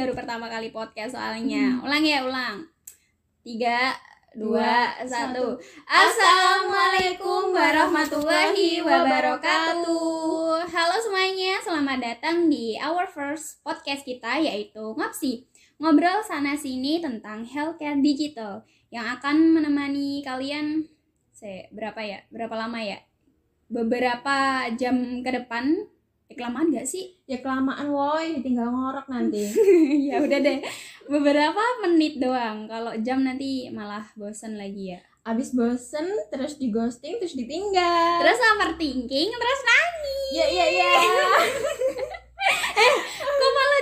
baru pertama kali podcast soalnya. Ulang ya, ulang. Tiga, dua, Dua, satu. Assalamualaikum warahmatullahi wabarakatuh. Halo semuanya, selamat datang di our first podcast kita yaitu Ngopsi. Ngobrol sana sini tentang healthcare digital yang akan menemani kalian se berapa ya? Berapa lama ya? Beberapa jam ke depan. Eh, kelamaan gak sih? Ya kelamaan woi, tinggal ngorok nanti. ya udah deh beberapa menit doang kalau jam nanti malah bosen lagi ya Abis bosen terus di ghosting terus ditinggal. terus overthinking terus nangis Ya ya ya. kok malah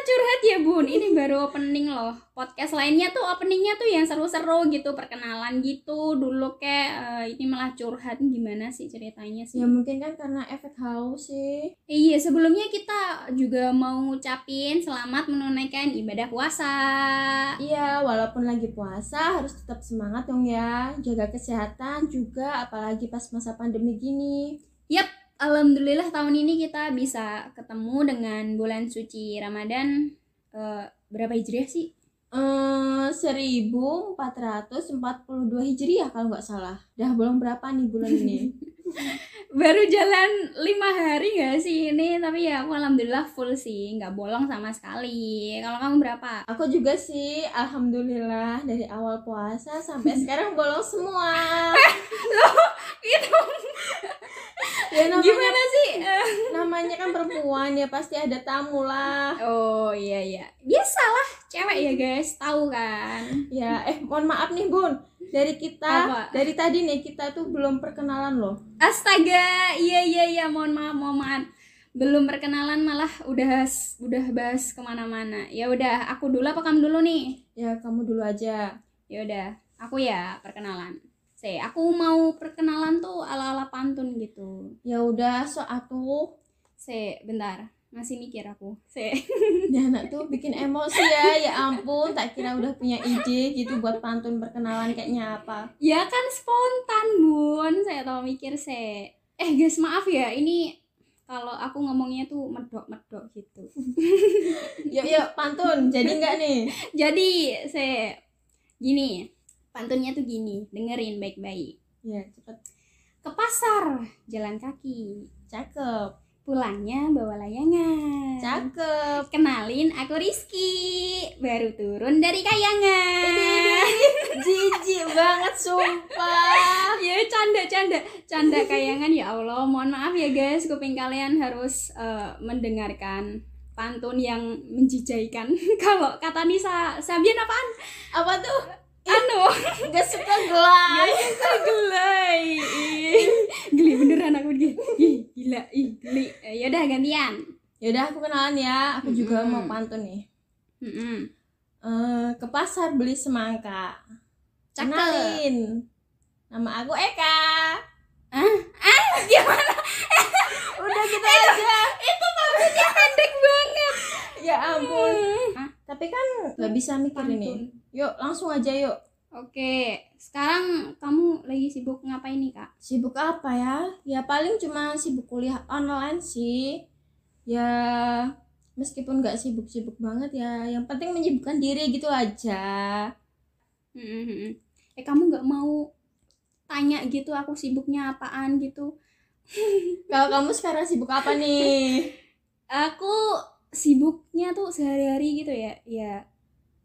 curhat ya bun ini baru opening loh podcast lainnya tuh openingnya tuh yang seru-seru gitu perkenalan gitu dulu kayak eh, ini malah curhat gimana sih ceritanya sih Ya mungkin kan karena efek haus sih. iya sebelumnya kita juga mau ngucapin selamat menunaikan ibadah puasa Iya, walaupun lagi puasa harus tetap semangat dong ya. Jaga kesehatan juga apalagi pas masa pandemi gini. Alhamdulillah tahun ini kita bisa ketemu dengan bulan suci Ramadan eh, berapa hijriah sih? Eh, 1442 Hijriah kalau nggak salah. Dah belum berapa nih bulan ini? Baru jalan lima hari gak sih ini? Tapi ya aku alhamdulillah full sih, nggak bolong sama sekali. Kalau kamu berapa? Aku juga sih, alhamdulillah dari awal puasa sampai sekarang bolong semua. Itu Ya namanya, gimana sih? Namanya kan perempuan ya pasti ada tamu lah. Oh iya iya, biasalah cewek ya guys, tahu kan? Ya, eh mohon maaf nih Bun, dari kita Apa? dari tadi nih kita tuh belum perkenalan loh. Astaga, iya iya iya, mohon maaf mohon maaf. Belum perkenalan malah udah udah bahas ke mana-mana. Ya udah, aku dulu apa kamu dulu nih? Ya kamu dulu aja. Ya udah, aku ya perkenalan. Se, aku mau perkenalan tuh ala-ala pantun gitu. Ya udah, so atuh. Se, bentar, masih mikir aku. Se, Ya anak tuh bikin emosi ya, ya ampun, tak kira udah punya ide gitu buat pantun perkenalan kayaknya apa. ya kan spontan bun. Saya tahu mikir se. Eh guys maaf ya, ini kalau aku ngomongnya tuh medok-medok gitu. Yuk yuk pantun, jadi nggak nih? Jadi se, gini, pantunnya tuh gini, dengerin baik-baik. Ya cepet, Ke pasar, jalan kaki. cakep, Pulangnya bawa layangan. cakep. Kenalin aku Rizky Baru turun dari kayangan Jijik banget sumpah. Ya canda canda Canda kayangan ya Allah Mohon maaf ya guys Kuping kalian harus eh, mendengarkan Pantun yang menjijaikan Kalau kata Nisa Sabian apaan? Apa tuh? Anu Gak suka gelap. Gulai Ih, Geli beneran aku geli Ih, Gila Ih, geli Eh, Yaudah gantian Yaudah aku kenalan ya, aku juga Mm-mm. mau pantun nih. Mm-mm. Eh, ke pasar beli semangka. Cakep Kenalin. Nama aku Eka. Gimana? Udah gitu aja. Itu maksudnya pendek banget Ya ampun. Hah? Tapi kan nggak bisa mikir ini. Yuk langsung aja yuk. Oke, sekarang kamu lagi sibuk ngapain nih kak? Sibuk apa ya? Ya paling cuma sibuk kuliah online sih. Ya meskipun nggak sibuk-sibuk banget ya, yang penting menyibukkan diri gitu aja. Hmm, Eh kamu nggak mau tanya gitu aku sibuknya apaan gitu? Kalau kamu sekarang sibuk apa nih? Aku sibuknya tuh sehari-hari gitu ya, ya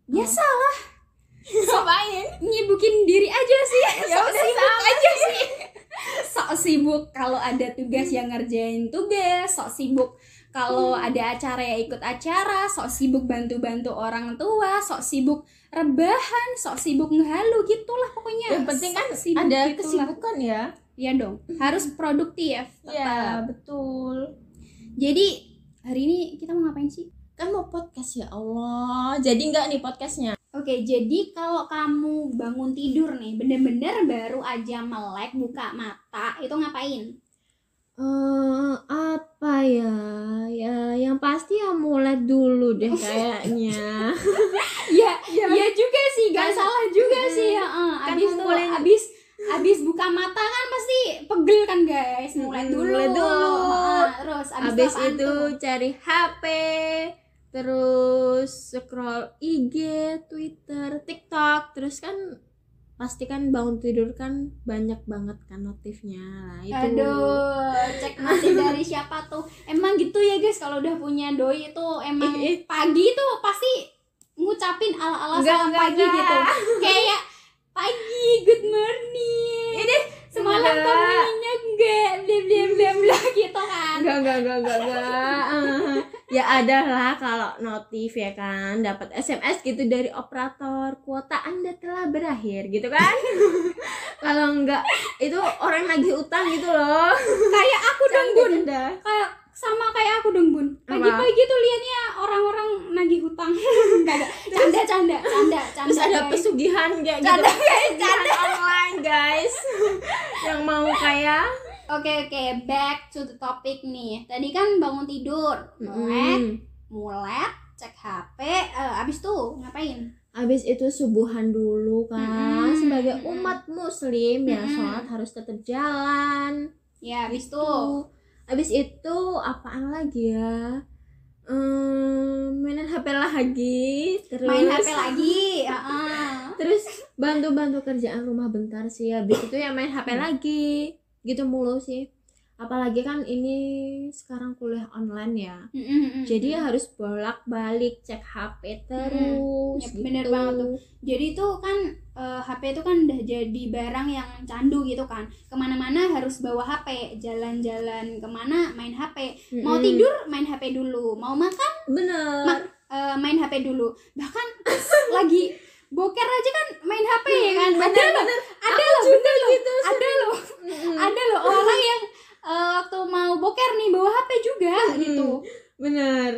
biasa Ngapain? nyibukin diri aja sih. Ya Sok udah sibuk aja sih. Sok sibuk kalau ada tugas yang ngerjain tugas, sok sibuk kalau ada acara ya ikut acara, sok sibuk bantu-bantu orang tua, sok sibuk rebahan, sok sibuk ngehalu gitulah pokoknya. Yang penting kan Sok sibuk ada gitulah. kesibukan ya. Iya dong, harus produktif. Iya, tetap. betul. Jadi hari ini kita mau ngapain sih? Kan mau podcast ya Allah. Jadi nggak nih podcastnya? Oke, jadi kalau kamu bangun tidur nih, bener-bener baru aja melek buka mata, itu ngapain? Eh, apa ya? Ya, yang pasti ya mulai dulu deh kayaknya. Ya, ya. ya juga sih, gak Kan- salah juga Mm, sih. ya. Eh, kan abis ngumpulin- abis abis buka mata kan pasti pegel kan guys mulai dulu mulai dulu. Ah, terus abis, apaan itu tuh? cari HP, terus scroll IG, Twitter, TikTok, terus kan pasti kan bangun tidur kan banyak banget kan notifnya lah itu. Aduh, cek notif dari siapa tuh? Emang gitu ya guys, kalau udah punya doi itu emang pagi itu pasti ngucapin ala-ala Enggak, salam enggak, pagi enggak. gitu. Kayak pagi, good morning. Ini semalam enggak. kamunya enggak, bla bla bla bla gitu kan. Enggak, enggak, enggak, enggak, enggak. Ya ada lah kalau notif ya kan dapat SMS gitu dari operator kuota Anda telah berakhir gitu kan. kalau enggak itu orang nagih utang gitu loh. Kayak aku dong bun, Canda. kayak sama kayak aku dong bun. Pagi-pagi tuh liatnya orang-orang nagih hutang. Canda, canda, canda, canda. Terus ada guys. pesugihan kayak gitu. Canda, guys, Pesugihan online guys. Yang mau kayak Oke oke, back to the topic nih. Tadi kan bangun tidur, melek, Mm. mulek, cek HP, eh, abis tuh ngapain? Habis itu subuhan dulu kan Mm-mm. sebagai umat muslim ya Mm-mm. sholat harus tetap jalan. Ya abis Tuh. Tuh Habis itu apaan lagi ya? Hmm, mainin HP lagi, terus main HP lagi. Terus bantu-bantu kerjaan rumah bentar sih. Habis itu ya main HP lagi. Gitu mulu sih. Apalagi kan ini sekarang kuliah online ya. Mm-mm, Jadi harus bolak-balik cek HP terus Yap, gitu. bener banget tuh. Jadi itu kan eh, HP itu kan udah jadi barang yang candu gitu kan. Ke mana-mana harus bawa HP, jalan-jalan ke mana main HP. Mau Mm-mm. tidur main HP dulu, mau makan bener. Ma- eh, main HP dulu. Bahkan lagi boker aja kan main HP ya kan. Ada bener loh, bener. ada loh, bener gitu, Ada loh, ada loh orang yang eh, waktu mau boker nih bawa HP juga Mm-mm. gitu. Bener.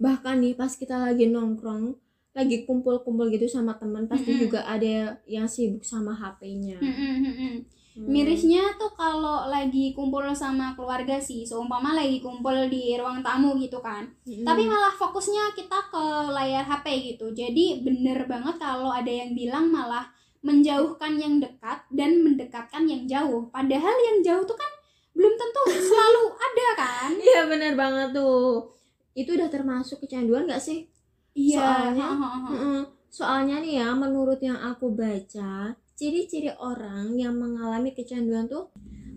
Bahkan nih pas kita lagi nongkrong, lagi kumpul-kumpul gitu sama teman, pasti Mm-mm. juga ada yang sibuk sama HP-nya. Mm-mm, mm-mm. Hmm. Mirisnya tuh kalau lagi kumpul sama keluarga sih, seumpama lagi kumpul di ruang tamu gitu kan. Mm-mm. Tapi malah fokusnya kita ke layar HP gitu. Jadi bener banget kalau ada yang bilang malah menjauhkan yang dekat dan mendekatkan yang jauh. Padahal yang jauh tuh kan belum tentu selalu ada kan? Iya bener banget tuh. Itu udah termasuk kecanduan gak sih? Iya. Soalnya, ha, ha, ha. Mm-mm. Soalnya nih ya, menurut yang aku baca, ciri-ciri orang yang mengalami kecanduan tuh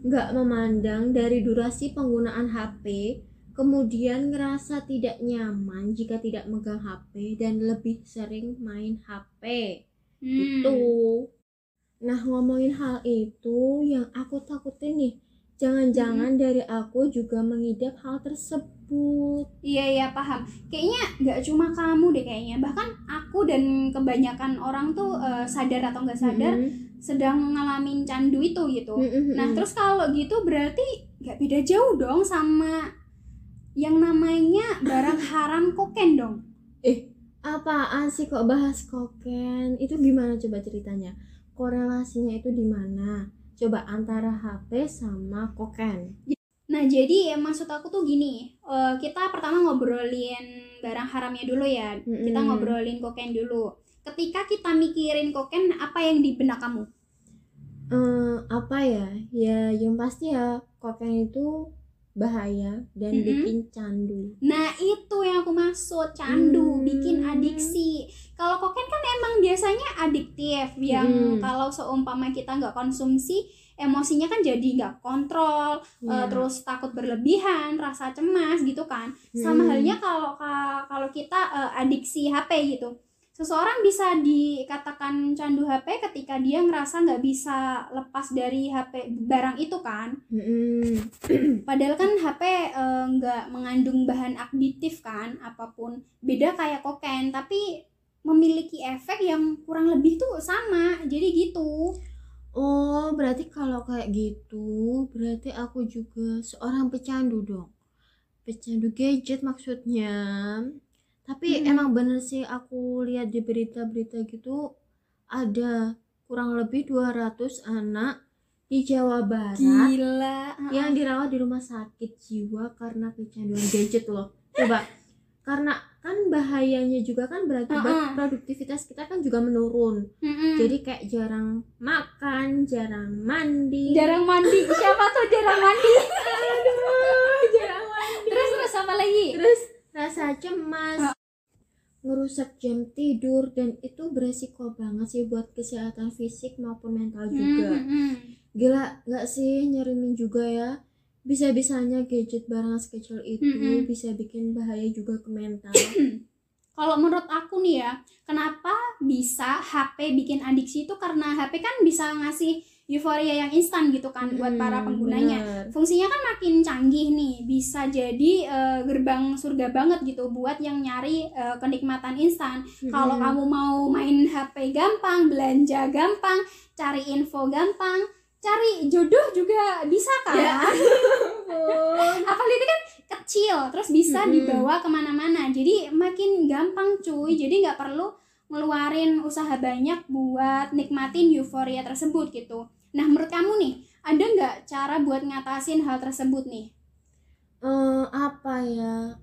nggak memandang dari durasi penggunaan HP, kemudian ngerasa tidak nyaman jika tidak megang HP dan lebih sering main HP. Hmm. Gitu. Nah, ngomongin hal itu yang aku takutin nih, jangan-jangan dari aku juga mengidap hal tersebut. Iya iya paham. Kayaknya nggak cuma kamu deh kayaknya. Bahkan aku dan kebanyakan orang tuh eh, sadar atau nggak sadar Mm-mm. sedang ngalamin candu itu gitu. Mm-mm. Nah terus kalau gitu berarti nggak beda jauh dong sama yang namanya barang haram koken dong. apaan sih kok bahas koken? Itu gimana coba ceritanya? Korelasinya itu di mana? Coba antara HP sama koken. Nah jadi ya, maksud aku tuh gini, eh, kita pertama ngobrolin barang haramnya dulu ya. Kita Mm-mm. ngobrolin koken dulu. Ketika kita mikirin koken, apa yang di benak kamu? Eh, apa ya? Ya yang pasti ya koken itu bahaya dan Mm-mm. bikin candu. Nah itu yang aku maksud candu, Hmm. bikin adiksi. Kalau koken kan emang biasanya adiktif, yang Hmm. kalau seumpama kita nggak konsumsi, emosinya kan jadi nggak kontrol, eh, Ya. terus takut berlebihan, rasa cemas gitu kan. Sama Hmm. halnya kalau ka- kalau kita eh, adiksi HP gitu. Seseorang bisa dikatakan candu HP ketika dia ngerasa nggak bisa lepas dari HP barang itu kan. Padahal kan HP eh, nggak mengandung bahan aktif kan, apa pun. Beda kayak kokain, tapi memiliki efek yang kurang lebih tuh sama. Jadi gitu. Oh, berarti kalau kayak gitu, berarti aku juga seorang pecandu dong. Pecandu gadget maksudnya. Tapi Mm-mm. emang bener sih aku lihat di berita-berita gitu ada kurang lebih 200 anak di Jawa Barat Gila. yang dirawat di rumah sakit jiwa karena kecanduan gadget loh. Coba karena kan bahayanya juga kan berakibat Uh-uh. produktivitas kita kan juga menurun Mm-mm. jadi kayak jarang makan jarang mandi jarang mandi siapa tuh jarang mandi Aduh, jarang mandi terus terus apa lagi terus rasa cemas ngerusak jam tidur dan itu beresiko banget sih buat kesehatan fisik maupun mental juga. Mm-mm. gila nggak sih nyerimin juga ya? Bisa-bisanya gadget barang sekecil itu bisa bikin bahaya juga ke mental. Kalau menurut aku nih ya kenapa bisa HP bikin adiksi itu? Karena HP kan bisa ngasih euforia yang instan gitu kan buat para Hmm, penggunanya bener. fungsinya kan makin canggih nih bisa jadi eh, gerbang surga banget gitu buat yang nyari eh, kenikmatan instan kalau Mm-mm. kamu mau main HP gampang belanja gampang cari info gampang cari jodoh juga bisa kan Ya. apalagi itu kan kecil terus bisa Mm-mm. dibawa ke mana-mana jadi makin gampang cuy jadi nggak perlu ngeluarin usaha banyak buat nikmatin euforia tersebut gitu. Nah menurut kamu nih ada nggak cara buat ngatasin hal tersebut nih? Eh, apa ya?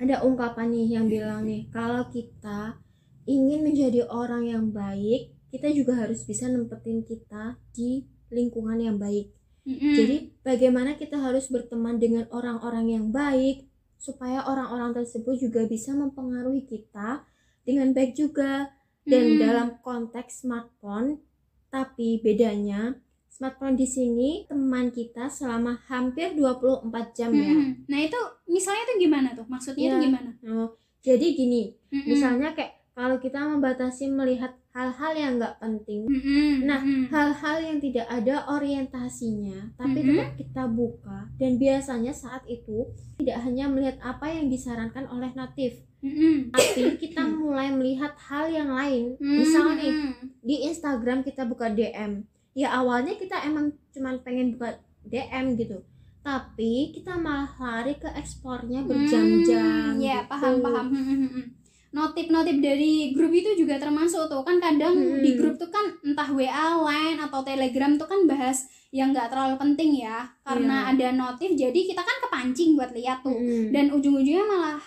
Ada ungkapan nih yang bilang nih kalau kita ingin menjadi orang yang baik kita juga harus bisa nempetin kita di lingkungan yang baik. Mm-mm. jadi bagaimana kita harus berteman dengan orang-orang yang baik supaya orang-orang tersebut juga bisa mempengaruhi kita dengan baik juga dan Mm. dalam konteks smartphone tapi bedanya smartphone di sini teman kita selama hampir 24 jam ya Mm-mm. nah itu misalnya tuh gimana tuh maksudnya Ya. itu gimana Oh, jadi gini, Mm-mm. misalnya kayak kalau kita membatasi melihat hal-hal yang nggak penting, Mm-mm. Nah, Mm-mm. hal-hal yang tidak ada orientasinya, tapi Mhm. tetap kita buka. Dan biasanya saat itu tidak hanya melihat apa yang disarankan oleh notif, Mm-mm. tapi kita mulai melihat hal yang lain. Misalnya nih, Mm-mm. di Instagram kita buka DM. Ya awalnya kita emang cuman pengen buka DM gitu. Tapi kita malah lari ke ekspornya berjam-jam. Hmm, ya gitu. paham paham Hmm, hmm, hmm. Notif-notif dari grup itu juga termasuk tuh kan kadang Hmm. di grup tuh kan entah WA, Line atau Telegram tuh kan bahas yang nggak terlalu penting ya karena ada notif jadi kita kan kepancing buat lihat tuh Mm-mm. dan ujung-ujungnya malah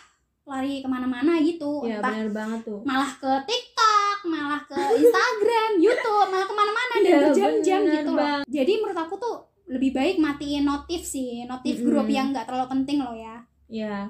lari ke mana-mana gitu ya entah benar banget tuh. malah ke TikTok malah ke Instagram YouTube malah ke mana-mana dan Ya, berjam-jam bener gitu loh jadi menurut aku tuh lebih baik matiin notif sih notif grup Mm-mm. yang nggak terlalu penting loh ya Ya.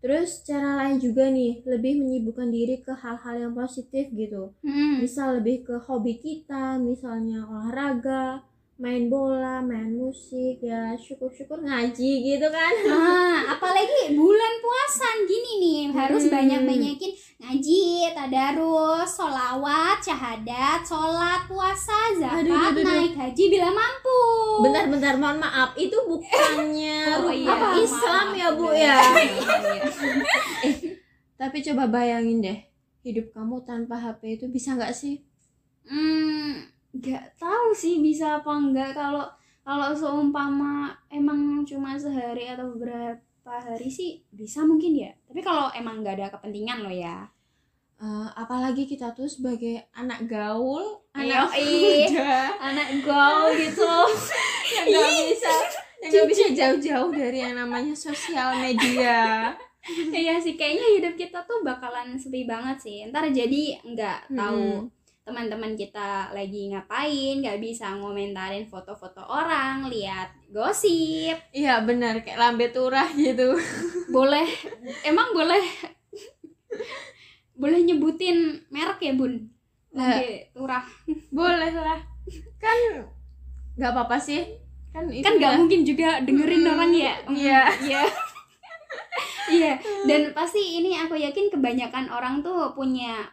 Terus cara lain juga nih, lebih menyibukkan diri ke hal-hal yang positif gitu. Hmm. Misal lebih ke hobi kita, misalnya olahraga, main bola, main musik, ya syukur-syukur ngaji gitu kan. Nah, apalagi bulan puasa gini nih harus Hmm. banyak-banyakin ngaji, tadarus, solawat, syahadat, sholat, puasa, zakat, Aduh, aduh, aduh. naik haji bila mampu. Bentar-bentar, mohon maaf, itu bukannya Oh, iya, apa Islam maaf, ya bu ya. eh, tapi coba bayangin deh, hidup kamu tanpa HP itu bisa nggak sih? Hmm, nggak tahu sih bisa apa enggak kalau kalau seumpama emang cuma sehari atau beberapa hari sih bisa mungkin ya. Tapi kalau emang nggak ada kepentingan loh ya. Eh, apalagi kita tuh sebagai anak gaul, anak muda. Anak gaul gitu. yang nggak bisa yang nggak bisa jauh-jauh dari yang namanya sosial media Iya sih, kayaknya hidup kita tuh bakalan sepi banget sih. Ntar jadi nggak tahu teman-teman kita lagi ngapain, nggak bisa ngomentarin foto-foto orang, lihat gosip. iya benar kayak lambe turah gitu Boleh, emang boleh boleh nyebutin merek ya bun? Lambe turah. boleh lah kan nggak apa-apa sih kan itu Kan nggak udah- mungkin juga dengerin Hmm, orang ya. iya. Iya. Iya, dan pasti ini aku yakin kebanyakan orang tuh punya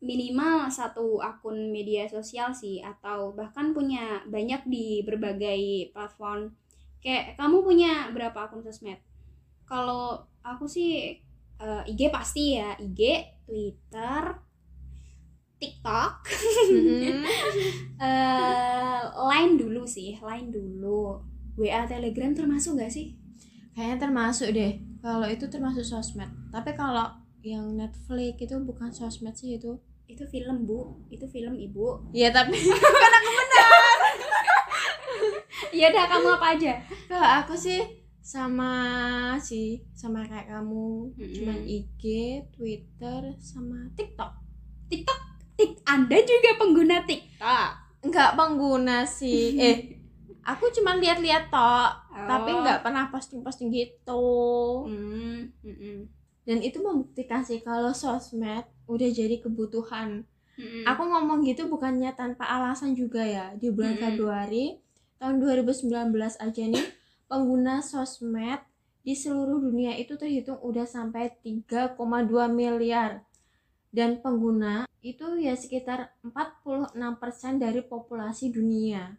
minimal satu akun media sosial sih atau bahkan punya banyak di berbagai platform. Kayak kamu punya berapa akun sosmed? Kalau aku sih eh, IG pasti ya, IG, Twitter, TikTok, Mm-mm. eh Line dulu sih, Line dulu. WA Telegram termasuk gak sih? kayaknya termasuk deh kalau itu termasuk sosmed tapi kalau yang Netflix itu bukan sosmed sih itu Itu film, Bu. Itu film, Ibu. ya tapi Ya udah kamu apa aja? kalau aku sih sama sih sama kayak kamu Mm-mm. cuman IG Twitter sama TikTok TikTok tik Anda juga pengguna TikTok nggak pengguna sih eh aku cuman lihat-lihat tok tapi Oh. nggak pernah posting-posting gitu Hmm, mm-mm. Dan itu membuktikan sih kalau sosmed udah jadi kebutuhan Mm-mm. aku ngomong gitu bukannya tanpa alasan juga ya di bulan Mm-mm. Februari tahun 2019 aja nih pengguna sosmed di seluruh dunia itu terhitung udah sampai 3,2 miliar dan pengguna itu ya sekitar 46% dari populasi dunia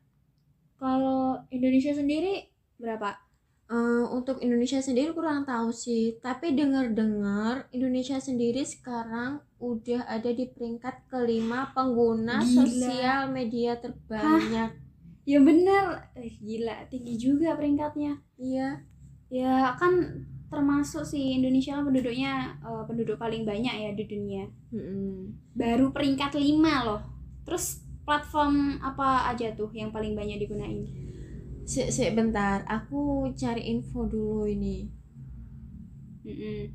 Kalau Indonesia sendiri berapa? Eh, untuk Indonesia sendiri kurang tahu sih tapi dengar-dengar Indonesia sendiri sekarang udah ada di peringkat kelima pengguna Gila. sosial media terbanyak Ya bener, eh, gila tinggi juga peringkatnya. iya Ya kan termasuk sih Indonesia kan penduduknya eh, penduduk paling banyak ya di dunia. Mm-mm. Baru peringkat 5 loh. Terus platform apa aja tuh yang paling banyak digunain? Sik, sik, bentar. Aku cari info dulu ini. Mm-mm.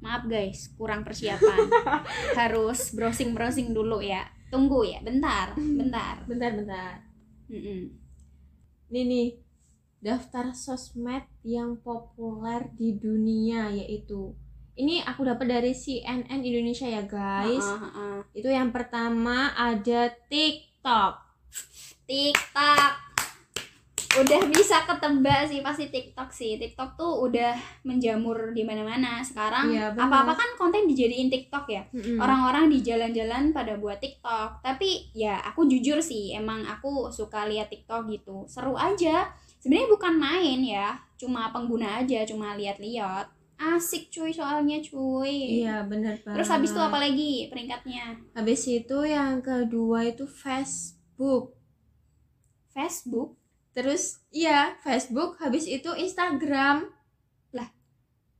Maaf guys, kurang persiapan. Harus browsing-browsing dulu ya. Tunggu ya, bentar, bentar. Bentar, bentar. Mm-mm. Nih nih, daftar sosmed yang populer di dunia yaitu ini aku dapat dari CNN Indonesia ya guys. Ah, ah, ah. Itu yang pertama ada TikTok. TikTok. Udah bisa ketebak sih pasti TikTok sih. TikTok tuh udah menjamur di mana-mana. Sekarang benar. apa-apa kan konten dijadiin TikTok ya. Mm-mm. Orang-orang di jalan-jalan pada buat TikTok. Tapi ya aku jujur sih, emang aku suka lihat TikTok gitu. Seru aja. Sebenarnya bukan main ya, cuma pengguna aja, cuma lihat-lihat. Asik cuy soalnya cuy. Iya, benar banget. Terus habis itu apa lagi peringkatnya? Habis itu yang kedua itu Facebook. Facebook. Terus iya, Facebook, habis itu Instagram.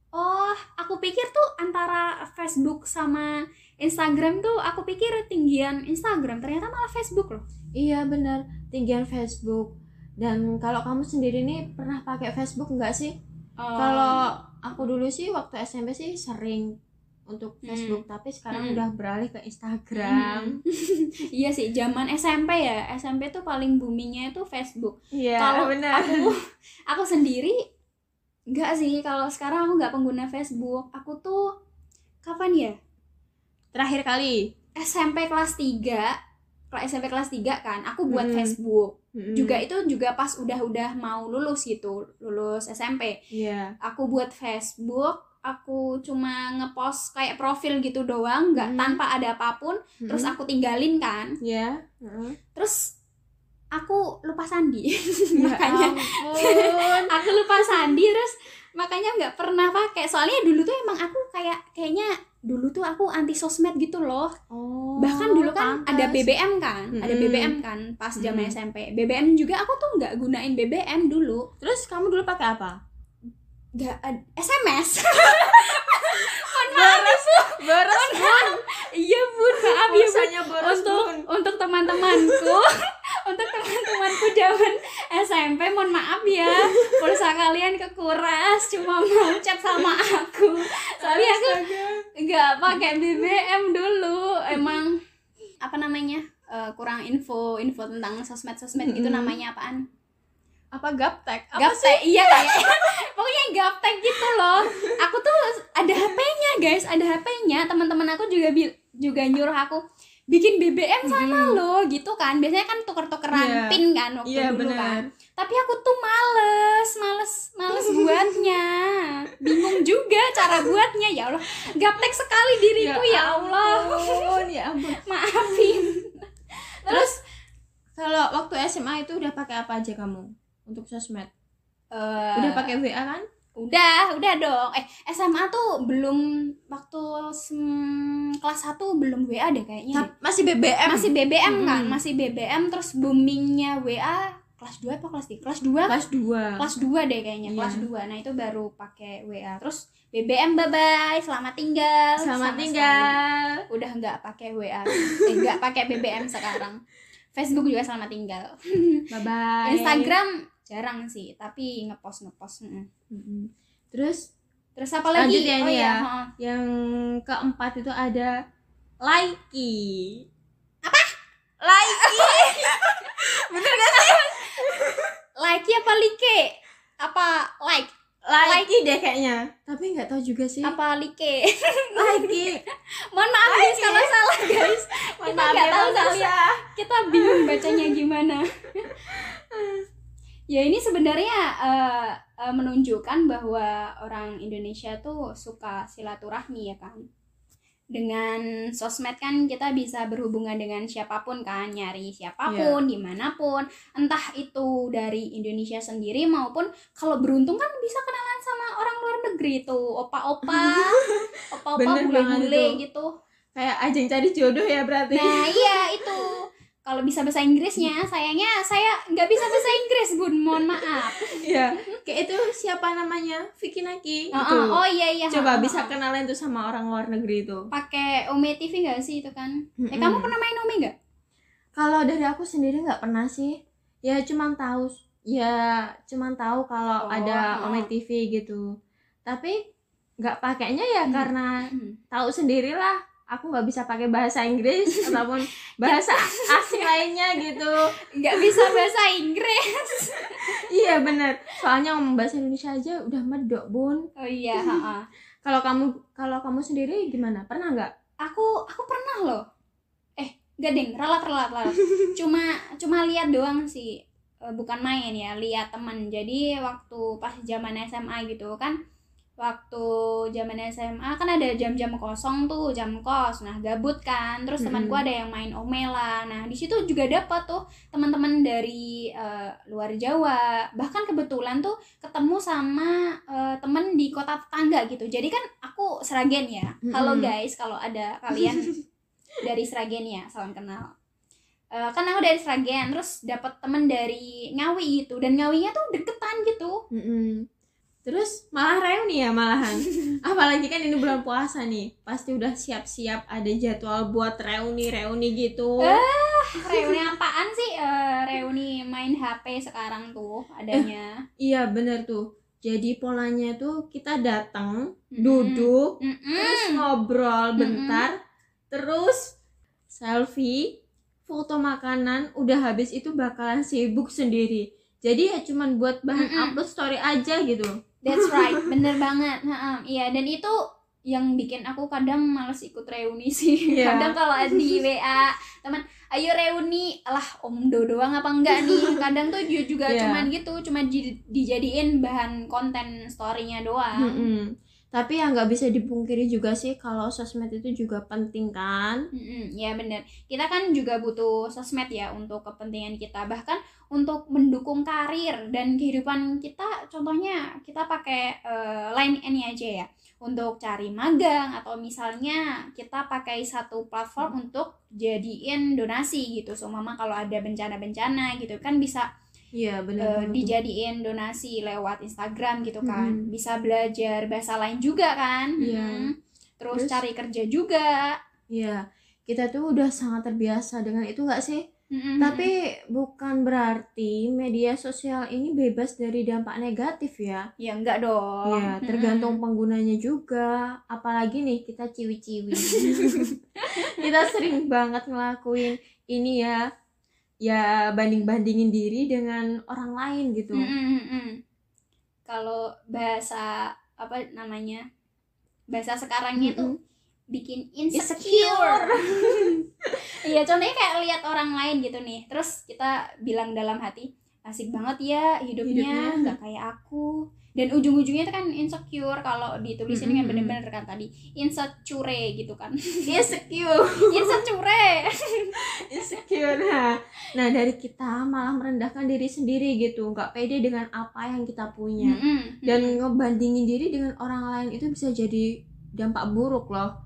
Oh, aku pikir tuh antara Facebook sama Instagram tuh aku pikir tinggian Instagram, ternyata malah Facebook loh. Iya benar, tinggian Facebook. Dan kalau kamu sendiri nih pernah pakai Facebook nggak sih? Oh. Kalau aku dulu sih waktu SMP sih sering untuk Hmm. Facebook, tapi sekarang Hmm. udah beralih ke Instagram. iya sih, zaman SMP ya, SMP tuh paling boomingnya itu Facebook. Iya, Kalau benar. aku aku sendiri nggak sih, kalau sekarang aku nggak pengguna Facebook. Aku tuh kapan ya? Terakhir kali. SMP kelas 3 kalau SMP kelas 3 kan, aku buat Hmm. Facebook. Mm-mm. Juga itu juga pas udah-udah mau lulus gitu, lulus SMP. Iya. aku buat Facebook aku cuma ngepost kayak profil gitu doang nggak Mm. tanpa ada apa pun terus Mm-mm. aku tinggalin kan Iya. Heeh. terus aku lupa sandi Ya makanya aku lupa sandi terus makanya nggak pernah pakai soalnya dulu tuh emang aku kayak kayaknya dulu tuh aku anti sosmed gitu loh Oh, bahkan dulu kan pantas. ada BBM kan ada Mm-mm. BBM kan pas zaman Mm. SMP BBM juga aku tuh nggak gunain BBM dulu Terus kamu dulu pakai apa? Nggak ad- SMS Boros, boros bun. iya bun maaf ya bun. Untuk bun. untuk teman-temanku untuk teman-temanku zaman SMP mohon maaf ya. Pulsa kalian kekuras cuma mau chat sama aku. Soalnya aku nggak pakai BBM dulu. Emang apa namanya eh, kurang info info tentang sosmed sosmed gitu Mm-mm. namanya apaan Apa gaptek? Apa sih? gaptek iya. Kayak pokoknya gaptek gitu loh. Aku tuh ada HP-nya guys. Ada HP-nya teman-teman aku juga bil- juga nyuruh aku bikin BBM sana loh gitu kan. Biasanya kan tuker-tukeran Iya. pin kan waktu Iya dulu benar. kan. Tapi aku tuh males males males buatnya. Bingung juga cara buatnya. Ya Allah gaptek sekali diriku ya, Allah. ampun, ya ampun. maafin. Terus kalau waktu SMA itu udah pakai apa aja kamu untuk sosmed? Eh, Udah pakai WA kan? Udah, udah dong. Eh, SMA tuh belum waktu sem- kelas 1 belum WA deh kayaknya. deh. Masih BBM. Masih BBM kan? Mm-mm. Masih BBM terus boomingnya WA kelas 2 apa kelas 3? Kelas 2. kelas 2. Kelas 2 deh kayaknya, Iya. kelas 2. Nah, itu baru pakai WA. Terus BBM bye bye, selamat tinggal. Selamat Sama tinggal. sekali. Udah nggak pakai WA. eh, nggak pakai BBM sekarang. Facebook juga selamat tinggal. Bye bye. Instagram jarang sih tapi ngepost ngepost mm. Mm-mm. terus terus apa lagi? Lanjut ya oh ini ya. ya. yang keempat itu ada likey apa? Likey bener gak sih? Like apa like? Apa like? Likey deh kayaknya. Tapi nggak tahu juga sih. Apa like? Likey mohon maaf guys kalau salah guys. Mohon Kita nggak ya, tahu soalnya. kita bingung bacanya gimana ya ini sebenarnya eh, eh, menunjukkan bahwa orang Indonesia tuh suka silaturahmi ya kan dengan sosmed kan kita bisa berhubungan dengan siapa pun kan nyari siapa pun di mana pun. Entah itu dari Indonesia sendiri maupun kalau beruntung kan bisa kenalan sama orang luar negeri tuh. Opa-opa opa-opa bule-bule itu. gitu. Kayak ajeng cari jodoh ya berarti. Nah iya itu kalau bisa bahasa Inggrisnya sayangnya saya nggak bisa bahasa Inggris bun mohon maaf. Iya, kayak itu siapa namanya? Vicky Naki. Oh, itu. oh, oh, iya iya. Coba ha, bisa ha. kenalan tuh sama orang luar negeri itu. pakai Ome TV nggak sih itu kan? Eh Mm-mm. kamu pernah main Ome nggak? Kalau dari aku sendiri nggak pernah sih. Ya cuman tahu, ya cuman tahu kalau Oh, ada. Ome TV gitu. Tapi nggak pakainya ya Hmm. karena Hmm. tahu sendirilah. Aku nggak bisa pakai bahasa Inggris ataupun bahasa asing lainnya gitu. Nggak bisa bahasa Inggris. Iya bener. Soalnya ngomong bahasa Indonesia aja udah medok bun. Oh iya. Kalau kamu kalau kamu sendiri gimana? Pernah nggak? Aku aku pernah loh. Eh nggak deng relat relat relat. Cuma cuma lihat doang sih. Eh, bukan main ya lihat teman jadi waktu pas zaman SMA gitu kan waktu zaman SMA kan ada jam-jam kosong tuh jam kos. Nah gabut kan. Terus temanku Mm-mm. ada yang main omela. Nah di situ juga dapat tuh teman-teman dari eh, luar Jawa. Bahkan kebetulan tuh ketemu sama eh, temen di kota tetangga gitu. Jadi kan aku Seragen ya. Halo guys. Kalau ada kalian dari Seragen ya salam kenal. Eh, kan aku dari Seragen terus dapat temen dari Ngawi gitu dan Ngawinya tuh deketan gitu. Mm-mm. Terus malah reuni ya malahan. Apalagi kan ini bulan puasa nih. Pasti udah siap-siap ada jadwal buat reuni-reuni gitu. Eh. reuni apaan sih Eh, reuni main HP sekarang tuh adanya Iya bener tuh. Jadi polanya tuh kita datang, Mm-mm. duduk, Mm-mm. terus ngobrol bentar, terus selfie, foto makanan, udah habis itu bakalan sibuk sendiri. Jadi ya cuman buat bahan Mm-mm. upload story aja gitu. That's right, bener banget. Ha-ha, Iya, dan itu yang bikin aku kadang males ikut reuni sih. Iya. Kadang kalau di WA teman, ayo reuni, lah om do doang apa enggak nih? Kadang tuh ju- juga Iya. cuman gitu, cuma di- dijadiin bahan konten story-nya doang. Mm-mm. Tapi ya nggak bisa dipungkiri juga sih kalau sosmed itu juga penting kan. Mm-mm, ya bener. Kita kan juga butuh sosmed ya untuk kepentingan kita, bahkan untuk mendukung karir dan kehidupan kita. Contohnya kita pakai eh, line ini aja ya, untuk cari magang atau misalnya kita pakai satu platform untuk jadiin donasi gitu. So mama kalau ada bencana-bencana gitu kan bisa Iya benar. eh, tuh. dijadiin donasi lewat Instagram gitu kan. Mm-mm. Bisa belajar bahasa lain juga kan. Iya. Mm. Terus, Terus- cari kerja juga. Iya, kita tuh udah sangat terbiasa dengan itu nggak sih? Mm-mm. Tapi bukan berarti media sosial ini bebas dari dampak negatif ya. Ya enggak dong. Iya, tergantung penggunanya juga. Apalagi nih kita ciwi-ciwi. kita sering banget ngelakuin ini ya. Ya banding-bandingin diri dengan orang lain gitu. Mm-mm. Kalau bahasa apa namanya? Bahasa sekarangnya tuh Mm-mm. bikin Insecure. Iya, contohnya kayak lihat orang lain gitu nih. Terus kita bilang dalam hati, asik banget ya hidupnya, nggak kayak aku. Dan ujung-ujungnya itu kan insecure kalau ditulis ini kan Mm-mm. bener-bener kan tadi insecure gitu kan. Insecure. insecure nah. dari kita malah merendahkan diri sendiri gitu nggak pede dengan apa yang kita punya Mm-mm. dan ngebandingin diri dengan orang lain itu bisa jadi dampak buruk loh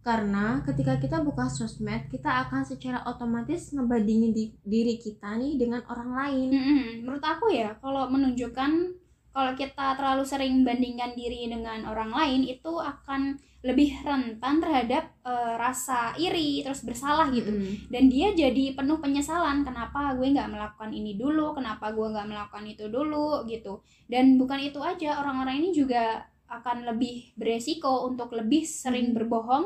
karena ketika kita buka sosmed kita akan secara otomatis ngebandingin di- diri kita nih dengan orang lain Mm-mm. Menurut aku ya, kalau menunjukkan kalau kita terlalu sering bandingkan diri dengan orang lain itu akan lebih rentan terhadap eh, rasa iri terus bersalah gitu Mm-mm. dan dia jadi penuh penyesalan kenapa gue nggak melakukan ini dulu kenapa gue nggak melakukan itu dulu gitu dan bukan itu aja orang-orang ini juga akan lebih beresiko untuk lebih sering Hmm. berbohong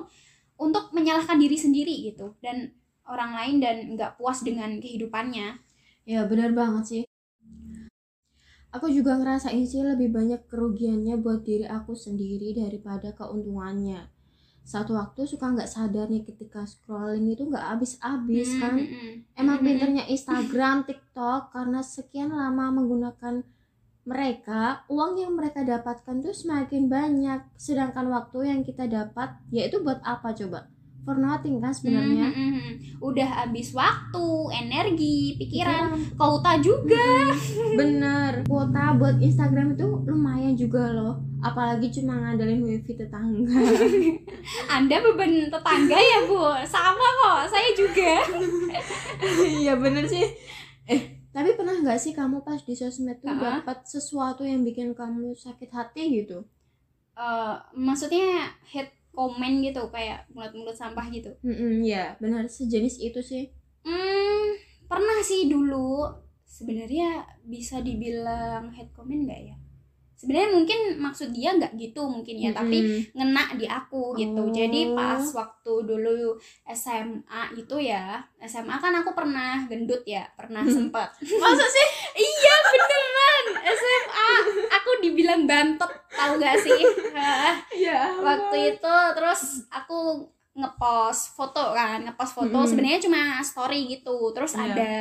untuk menyalahkan diri sendiri gitu dan orang lain dan nggak puas dengan kehidupannya Ya benar banget sih. Aku juga ngerasain sih lebih banyak kerugiannya buat diri aku sendiri daripada keuntungannya. Satu waktu suka nggak sadar nih ketika scrolling itu nggak habis-habis Hmm, kan. hmm, hmm. Emang Hmm, pinternya Instagram, TikTok karena sekian lama menggunakan mereka, uang yang mereka dapatkan tuh semakin banyak. Sedangkan waktu yang kita dapat, yaitu buat apa coba? For nothing kan sebenarnya. Hmm, hmm, hmm. udah habis waktu energi pikiran Pikiran. kota juga Bener, kuota buat Instagram itu lumayan juga loh. Apalagi cuma ngandelin wifi tetangga. anda beban tetangga ya bu sama kok saya juga Iya bener sih. Eh, tapi pernah nggak sih kamu pas di sosmed tuh Ha-ha. dapat sesuatu yang bikin kamu sakit hati gitu? Eh, maksudnya hate comment gitu kayak mulut-mulut sampah gitu. Mm ya, benar sejenis itu sih. hmm pernah sih dulu. Sebenarnya bisa dibilang hate comment nggak ya sebenarnya mungkin maksud dia nggak gitu mungkin ya tapi Mm-mm. ngena di aku gitu Oh. jadi pas waktu dulu SMA itu ya SMA kan aku pernah gendut ya pernah sempet masa sih? iya beneran SMA aku dibilang bantet tahu gak sih Ya. waktu itu terus aku ngepost foto kan ngepost foto Mm-mm. sebenarnya cuma story gitu terus Iya. ada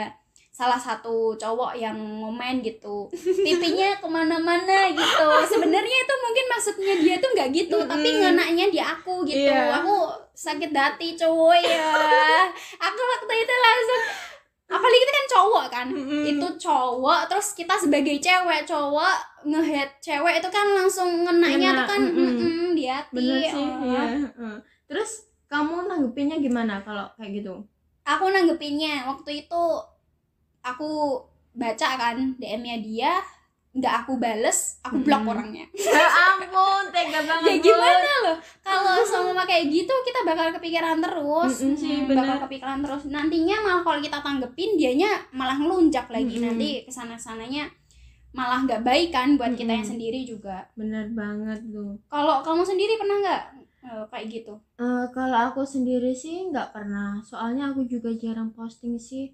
salah satu cowok yang ngomen gitu pipinya ke mana-mana gitu sebenarnya itu mungkin maksudnya dia tuh nggak gitu tapi Mm-mm. ngenaknya di aku gitu Iya. aku sakit hati cowok ya aku waktu itu langsung apalagi kita kan cowok kan Mm-mm. itu cowok terus kita sebagai cewek cowok ngehead cewek itu kan langsung ngenaknya Ngena, tuh kan mm-mm. mm-mm, di hati bener sih. oh. Heeh. Terus kamu nanggepinnya gimana kalau kayak gitu? aku nanggepinnya waktu itu aku baca kan DM-nya dia nggak aku bales aku blok Mm-mm. orangnya ya ampun, tega banget. ya gimana loh kalau sama kayak gitu kita bakal kepikiran terus Mm-mm sih, Mm, bakal bener. kepikiran terus nantinya malah kalau kita tanggepin dianya malah ngelunjak lagi Mm-mm. nanti ke sana sananya malah nggak baik kan buat kita yang sendiri juga Bener banget tuh. kalau kamu sendiri pernah nggak eh, kayak gitu Eh, kalau aku sendiri sih nggak pernah. Soalnya aku juga jarang posting sih.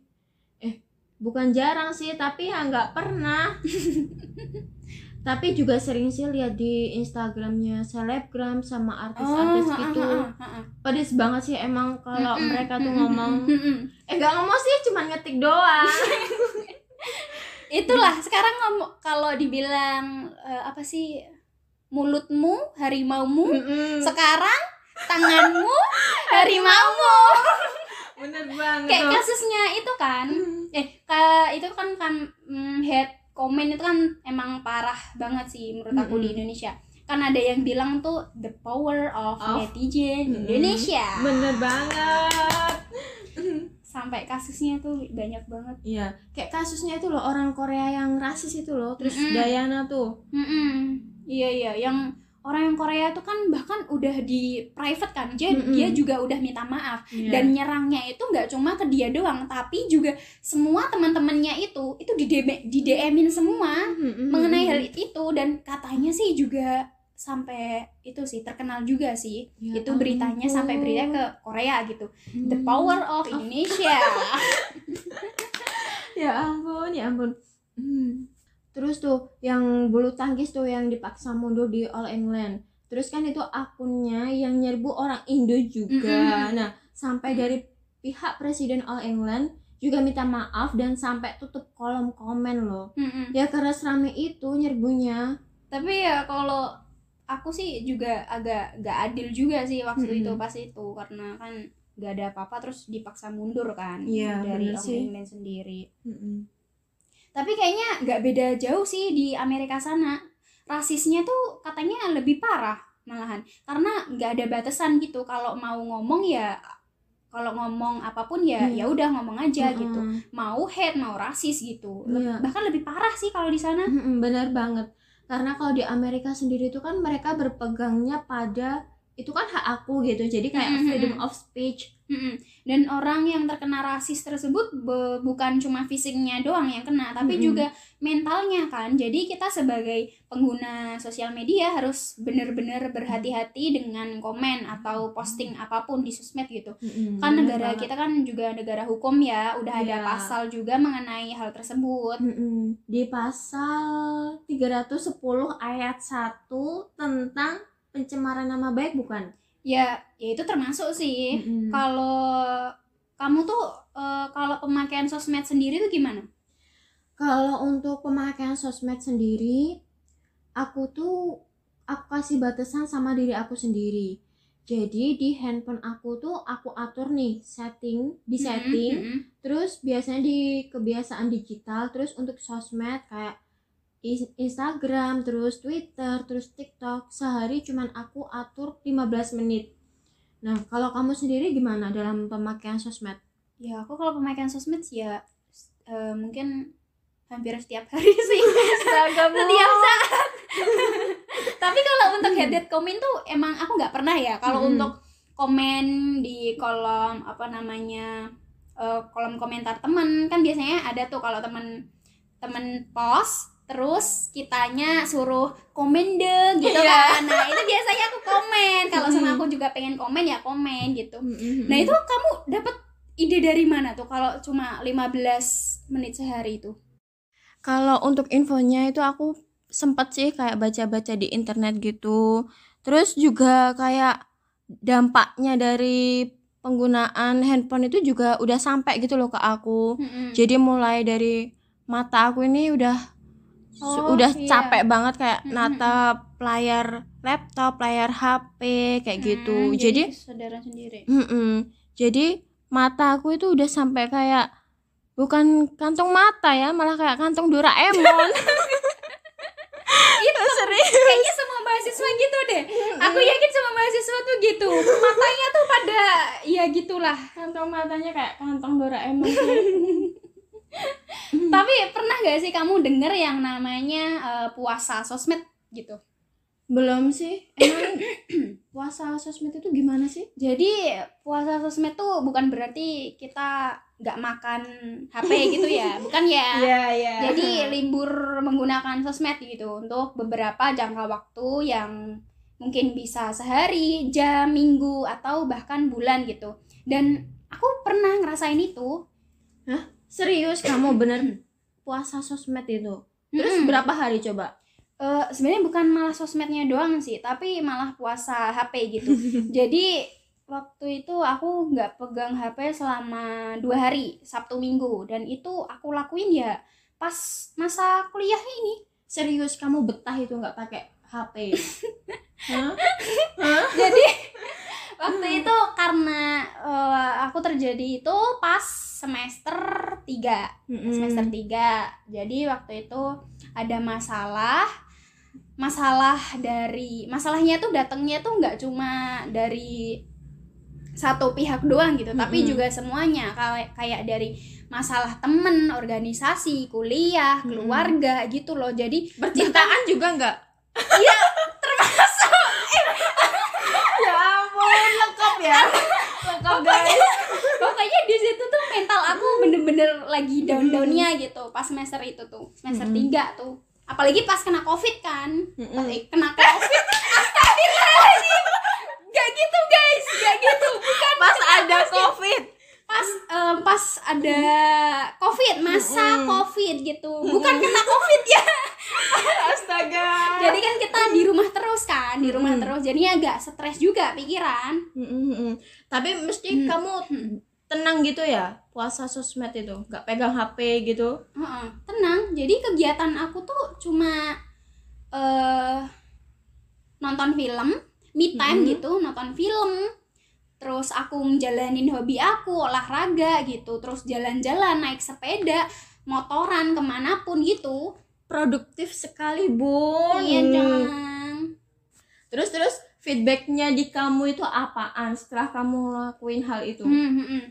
Bukan jarang sih, tapi ya nggak pernah. tapi juga sering sih lihat di Instagramnya selebgram sama artis-artis Oh, gitu. ha, ha, ha. Pedes banget sih emang kalau Mm-mm, mereka tuh mm-mm, ngomong. Eh, nggak ngomong sih, cuma ngetik doang. itulah sekarang ngomong kalau dibilang eh, apa sih mulutmu harimaumu Mm-mm. sekarang tanganmu harimaumu Bener banget. kayak kasusnya itu kan eh ke itu kan kan mm, head comment itu kan emang parah banget sih menurut aku di Mm-mm. Indonesia kan ada yang bilang tuh the power of Of- netizen Mm-mm. Indonesia Bener banget. sampai kasusnya tuh banyak banget Iya, kayak kasusnya itu loh orang Korea yang rasis itu loh, terus Mm-mm. Dayana tuh. Mm-mm. iya iya yang orang yang Korea itu kan bahkan udah di private kan dia Mm-mm. dia juga udah minta maaf Iya. dan nyerangnya itu nggak cuma ke dia doang tapi juga semua teman-temannya itu itu di DM di DM-in semua Mm-mm. mengenai hal itu dan katanya sih juga sampai itu sih terkenal juga sih Ya itu beritanya ampun. sampai beritanya ke Korea gitu the Hmm. power of Indonesia ya ampun ya ampun Hmm. Terus tuh yang bulu tangkis tuh yang dipaksa mundur di All England terus kan itu akunnya yang nyerbu orang Indo juga nah sampai dari pihak presiden All England juga minta maaf dan sampai tutup kolom komen loh Mm-mm. ya karena serame itu nyerbunya tapi ya kalau aku sih juga agak gak adil juga sih waktu Mm-mm. itu pas itu karena kan gak ada apa-apa terus dipaksa mundur kan Iya, dari All. England sendiri Mm-mm. Tapi kayaknya nggak beda jauh sih di Amerika sana rasisnya tuh katanya lebih parah malahan karena nggak ada batasan gitu kalau mau ngomong ya kalau ngomong apa pun ya Iya. ya udah ngomong aja Mm-mm. gitu mau hate mau rasis gitu Iya. bahkan lebih parah sih kalau di sana Mm-mm, benar banget karena kalau di Amerika sendiri itu kan mereka berpegangnya pada itu kan hak aku gitu jadi kayak Mm-mm. freedom of speech Mm-mm. Dan orang yang terkena rasis tersebut be- bukan cuma fisiknya doang yang kena, tapi Mm-mm. juga mentalnya kan. Jadi kita sebagai pengguna sosial media harus benar-benar berhati-hati dengan komen atau posting apa pun di sosmed gitu. Mm-mm, Kan negara banget. kita kan juga negara hukum ya, udah ada Iya. pasal juga mengenai hal tersebut. Mm-mm. di pasal 310 ayat 1 tentang pencemaran nama baik bukan Ya, ya itu termasuk sih. Mm-mm. Kalau kamu tuh eh, kalau pemakaian sosmed sendiri tuh gimana? Kalau untuk pemakaian sosmed sendiri, aku tuh aku kasih batasan sama diri aku sendiri. Jadi di handphone aku tuh aku atur nih setting, di setting. Mm-mm. Terus biasanya di kebiasaan digital, terus untuk sosmed kayak Instagram, terus Twitter, terus TikTok, sehari cuman aku atur 15 menit. Nah, kalau kamu sendiri gimana dalam pemakaian sosmed? Ya aku kalau pemakaian sosmed sih ya eh, mungkin hampir setiap hari sih setiap saat. Tapi kalau untuk headed comment tuh emang aku nggak pernah ya. Kalau Mm-mm. untuk komen di kolom apa namanya eh, kolom komentar temen kan biasanya ada tuh kalau temen temen post terus kitanya suruh komen deh gitu Iya. kan. Nah itu biasanya aku komen. Kalau sama aku juga pengen komen ya komen gitu. Nah itu kamu dapat ide dari mana tuh kalau cuma 15 menit sehari itu? Kalau untuk infonya itu aku sempet sih kayak baca-baca di internet gitu. Terus juga kayak dampaknya dari penggunaan handphone itu juga udah sampai gitu loh ke aku. Mm-mm. Jadi mulai dari mata aku ini udah Oh, udah iya. capek banget kayak Mm-mm. natap layar laptop, layar HP kayak gitu. Hmm, Jadi kesadaran sendiri. Mm-mm. Jadi mata aku itu udah sampai kayak bukan kantong mata ya, malah kayak kantong Doraemon. Itu Serius. kayaknya semua mahasiswa gitu deh. Aku yakin semua mahasiswa tuh gitu. Matanya tuh pada ya gitulah. Kantong matanya kayak kantong Doraemon. Tapi pernah gak sih kamu denger yang namanya eh, puasa sosmed gitu? Belum sih. Emang puasa sosmed itu gimana sih? Jadi puasa sosmed tuh bukan berarti kita nggak makan HP gitu ya, bukan ya? iya. Jadi libur menggunakan sosmed gitu untuk beberapa jangka waktu yang mungkin bisa sehari, jam, minggu atau bahkan bulan gitu. Dan aku pernah ngerasain itu. Serius kamu bener puasa sosmed itu. Terus Mm-mm. berapa hari coba? Eh, sebenarnya bukan malah sosmednya doang sih, tapi malah puasa HP gitu. Jadi waktu itu aku nggak pegang HP selama dua hari, Sabtu Minggu, dan itu aku lakuin ya pas masa kuliah ini. Serius kamu betah itu nggak pakai HP? Hah? Hah? jadi waktu itu karena eh, aku terjadi itu pas semester 3 semester 3 jadi waktu itu ada masalah. Masalah dari masalahnya tuh datangnya tuh nggak cuma dari satu pihak doang gitu tapi Mm-mm. juga semuanya. Kayak kayak dari masalah temen organisasi kuliah Mm-mm. keluarga gitu loh. Jadi Percintaan juga nggak? Iya, termasuk lengkap ya. Lengkap guys. pokoknya di situ tuh mental aku bener-bener lagi down-downnya gitu pas semester itu tuh semester Mm-mm. 3 tuh apalagi pas kena covid kan Mm-mm. Eh, kena covid astagfirullahaladzim gak gitu guys gak gitu bukan Pas ada covid. Pas em, pas ada covid masa covid gitu bukan kena covid ya Astaga. jadi kan kita di rumah terus kan di rumah terus jadinya agak stres juga pikiran. Tapi mesti kamu tenang gitu ya puasa sosmed itu, nggak pegang HP gitu. Tenang. Jadi kegiatan aku tuh cuma eh nonton film, me time gitu, nonton film. Terus aku ngejalanin hobi aku, olahraga gitu. Terus jalan-jalan, naik sepeda, motoran ke mana pun gitu. Produktif sekali, Bun. Iya, Jang. Terus terus feedbacknya di kamu itu apaan setelah kamu lakuin hal itu? Hmm, hmm, hmm.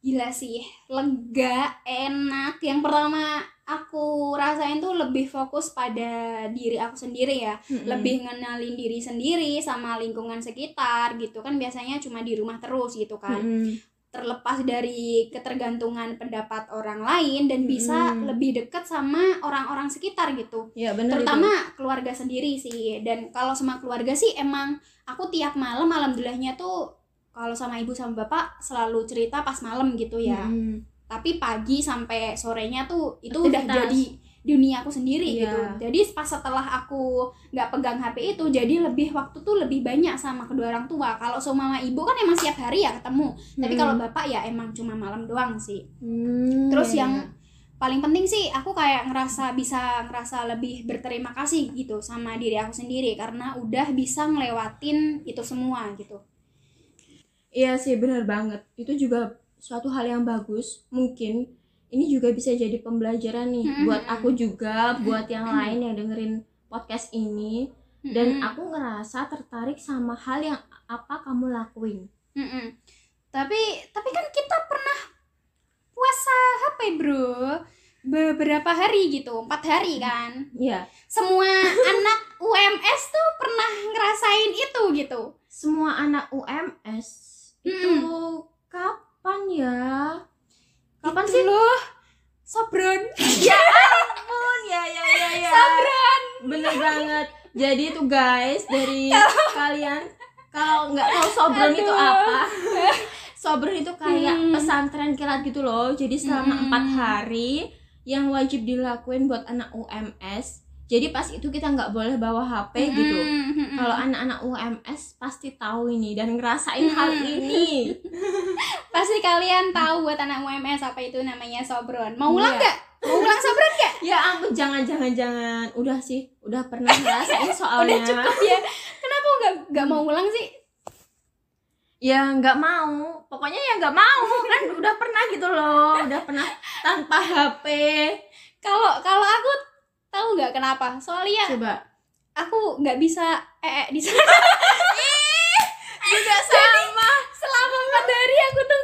Gila sih, lega, enak. Yang pertama aku rasain tuh lebih fokus pada diri aku sendiri ya. Mm-mm. lebih ngenalin diri sendiri sama lingkungan sekitar gitu. Kan biasanya cuma di rumah terus gitu kan. Mm-mm. terlepas dari ketergantungan pendapat orang lain dan bisa Mm. lebih dekat sama orang-orang sekitar gitu. Ya benar terutama keluarga sendiri sih. Dan kalau sama keluarga sih emang aku tiap malam alhamdulillahnya tuh kalau sama ibu sama bapak selalu cerita pas malam gitu ya tapi pagi sampai sorenya tuh itu udah Aktivitas. jadi dunia aku sendiri Iya. gitu jadi pas setelah aku nggak pegang HP itu jadi lebih waktu tuh lebih banyak sama kedua orang tua kalau sama mama ibu kan emang setiap hari ya ketemu tapi kalau bapak ya emang cuma malam doang sih Hmm, terus ya, yang ya. paling penting sih aku kayak ngerasa bisa ngerasa lebih berterima kasih gitu sama diri aku sendiri karena udah bisa ngelewatin itu semua gitu Iya sih benar banget. Itu juga suatu hal yang bagus. Mungkin ini juga bisa jadi pembelajaran nih Mm-mm. buat aku juga, buat yang lain yang dengerin podcast ini. Dan Mm-mm. aku ngerasa tertarik sama hal yang apa kamu lakuin. Mm-mm. tapi tapi kan kita pernah puasa HP bro beberapa hari gitu empat hari kan Iya. semua anak UMS tuh pernah ngerasain itu gitu Semua anak UMS itu kapan ya? Kapan Itu sih? loh sobron Ya ampun, ya ya ya ya. sobron Bener banget. Jadi itu guys dari kalian kalau nggak tahu sobron itu apa? Sobron itu kayak Hmm. pesantren kilat gitu loh. Jadi selama Hmm. empat hari yang wajib dilakuin buat anak UMS. Jadi pas itu kita nggak boleh bawa HP gitu. Mm-mm. Kalau anak-anak UMS pasti tahu ini dan ngerasain hal Hmm. ini. pasti kalian tahu buat anak UMS apa itu namanya sobron mau ulang Iya. nggak mau ulang sobron nggak Ya ampun, jangan jangan jangan. Udah sih, udah pernah ngerasain soalnya. udah cukup ya kenapa nggak nggak mau ulang sih ya nggak mau pokoknya ya nggak mau kan udah pernah gitu loh udah pernah tanpa HP kalau kalau aku tahu nggak kenapa soalnya coba aku nggak bisa eh, eh di sana juga sama selama empat hari aku tuh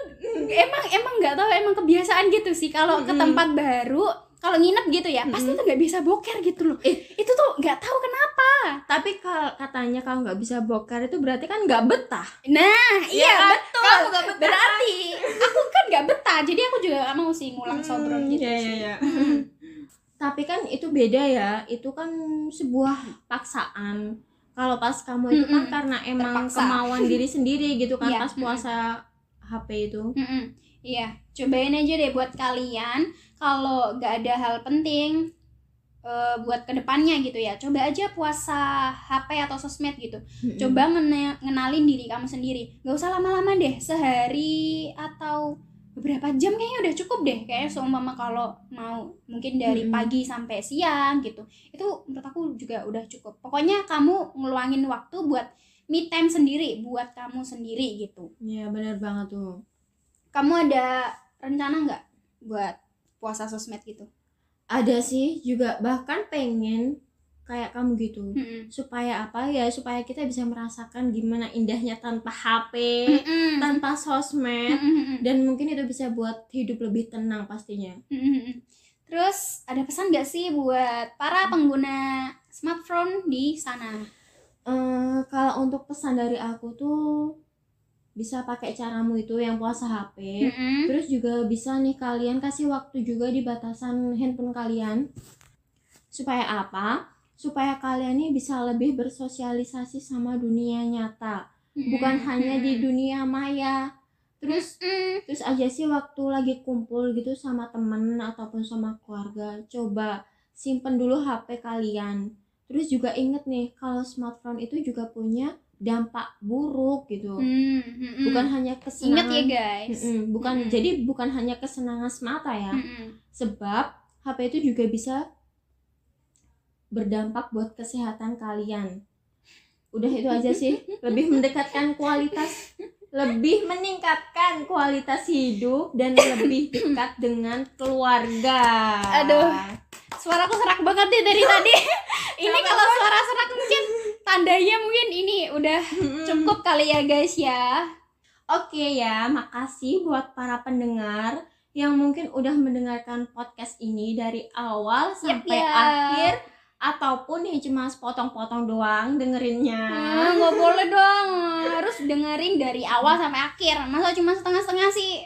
emang emang nggak tahu emang kebiasaan gitu sih kalau ke Mm-mm. tempat baru kalau nginep gitu ya pasti Mm-mm. tuh nggak bisa boker gitu loh Eh. itu tuh nggak tahu kenapa tapi kalau katanya kalau nggak bisa bokar itu berarti kan nggak betah nah iya kan? betul Kamu nggak betah. berarti aku kan nggak betah jadi aku juga nggak mau sih ngulang sobron Hmm, gitu iya, sih. iya, iya. Mm. tapi kan itu beda ya itu kan sebuah paksaan kalau pas kamu itu kan Mm-mm. karena emang Terpaksa. kemauan diri sendiri gitu kan Iya, pas puasa HP itu Mm-mm. Iya, cobain aja deh buat kalian kalau nggak ada hal penting eh, buat ke depannya gitu ya. Coba aja puasa HP atau sosmed gitu. Mm-mm. Coba ngene- ngenalin diri kamu sendiri. Gak usah lama-lama deh, sehari atau beberapa jam kayaknya udah cukup deh. Kayaknya seumpama kalau mau mungkin dari Mm-mm. pagi sampai siang gitu. Itu menurut aku juga udah cukup. Pokoknya kamu ngeluangin waktu buat me time sendiri, buat kamu sendiri gitu Iya benar banget tuh kamu ada rencana nggak buat puasa sosmed gitu? ada sih juga bahkan pengen kayak kamu gitu Mm-mm. supaya apa ya supaya kita bisa merasakan gimana indahnya tanpa HP Mm-mm. tanpa sosmed Mm-mm. dan mungkin itu bisa buat hidup lebih tenang pastinya Mm-mm. Terus ada pesan nggak sih buat para pengguna smartphone di sana? Eh, kalau untuk pesan dari aku tuh bisa pakai caramu itu yang puasa HP Mm-mm. terus juga bisa nih kalian kasih waktu juga di batasan handphone kalian supaya apa supaya kalian nih bisa lebih bersosialisasi sama dunia nyata. Bukan hanya di dunia maya. Terus Mm-mm. terus aja sih waktu lagi kumpul gitu sama temen ataupun sama keluarga coba simpen dulu HP kalian. Terus juga inget nih kalau smartphone itu juga punya dampak buruk gitu. Mm-mm. bukan hanya Ingat kesenangan ya guys. Bukan jadi bukan hanya kesenangan semata ya. Sebab HP itu juga bisa berdampak buat kesehatan kalian udah itu aja sih lebih mendekatkan kualitas lebih meningkatkan kualitas hidup dan lebih dekat dengan keluarga Aduh. Suaraku serak banget deh dari tadi. ini kalau suara serak mungkin tandanya mungkin ini udah cukup kali ya guys ya. Oke ya, makasih buat para pendengar yang mungkin udah mendengarkan podcast ini dari awal sampai ya. akhir ataupun yang cuma sepotong-potong doang dengerinnya. Ah, nggak boleh dong harus dengerin dari awal sampai akhir masa cuma setengah-setengah sih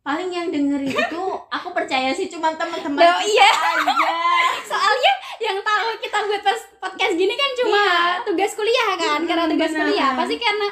Paling yang dengerin itu aku percaya sih cuma teman-teman kita iya. aja. soalnya yang tahu kita buat podcast gini kan cuma Iya. tugas kuliah kan Mm, karena tugas benar. kuliah pasti karena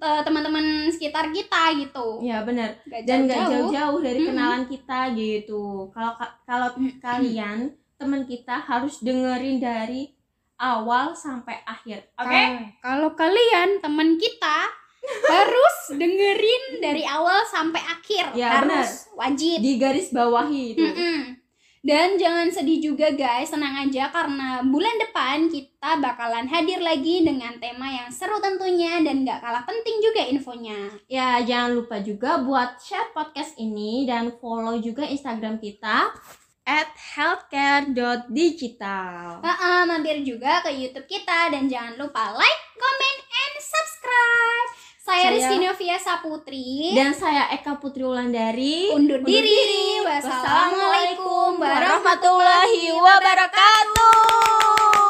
eh, teman-teman sekitar kita gitu Ya benar. Dan nggak jauh-jauh. dari Mm-mm. kenalan kita gitu. Kalau ka- kalau Mm-mm. kalian teman kita harus dengerin dari awal sampai akhir. Oke? Kalau- kalau kalian teman kita harus dengerin dari awal sampai akhir Ya, harus wajib Di garis bawahi itu. Mm-mm. Dan jangan sedih juga guys, tenang aja karena bulan depan kita bakalan hadir lagi dengan tema yang seru tentunya dan gak kalah penting juga infonya. Ya, jangan lupa juga buat share podcast ini dan follow juga Instagram kita at healthcare.digital. Heeh, mampir juga ke YouTube kita dan jangan lupa like, comment, and subscribe. Saya, Saya- Rizky Novia Saputri. Dan saya Eka Putri Wulandari. undur diri. Wassalamualaikum warahmatullahi wabarakatuh.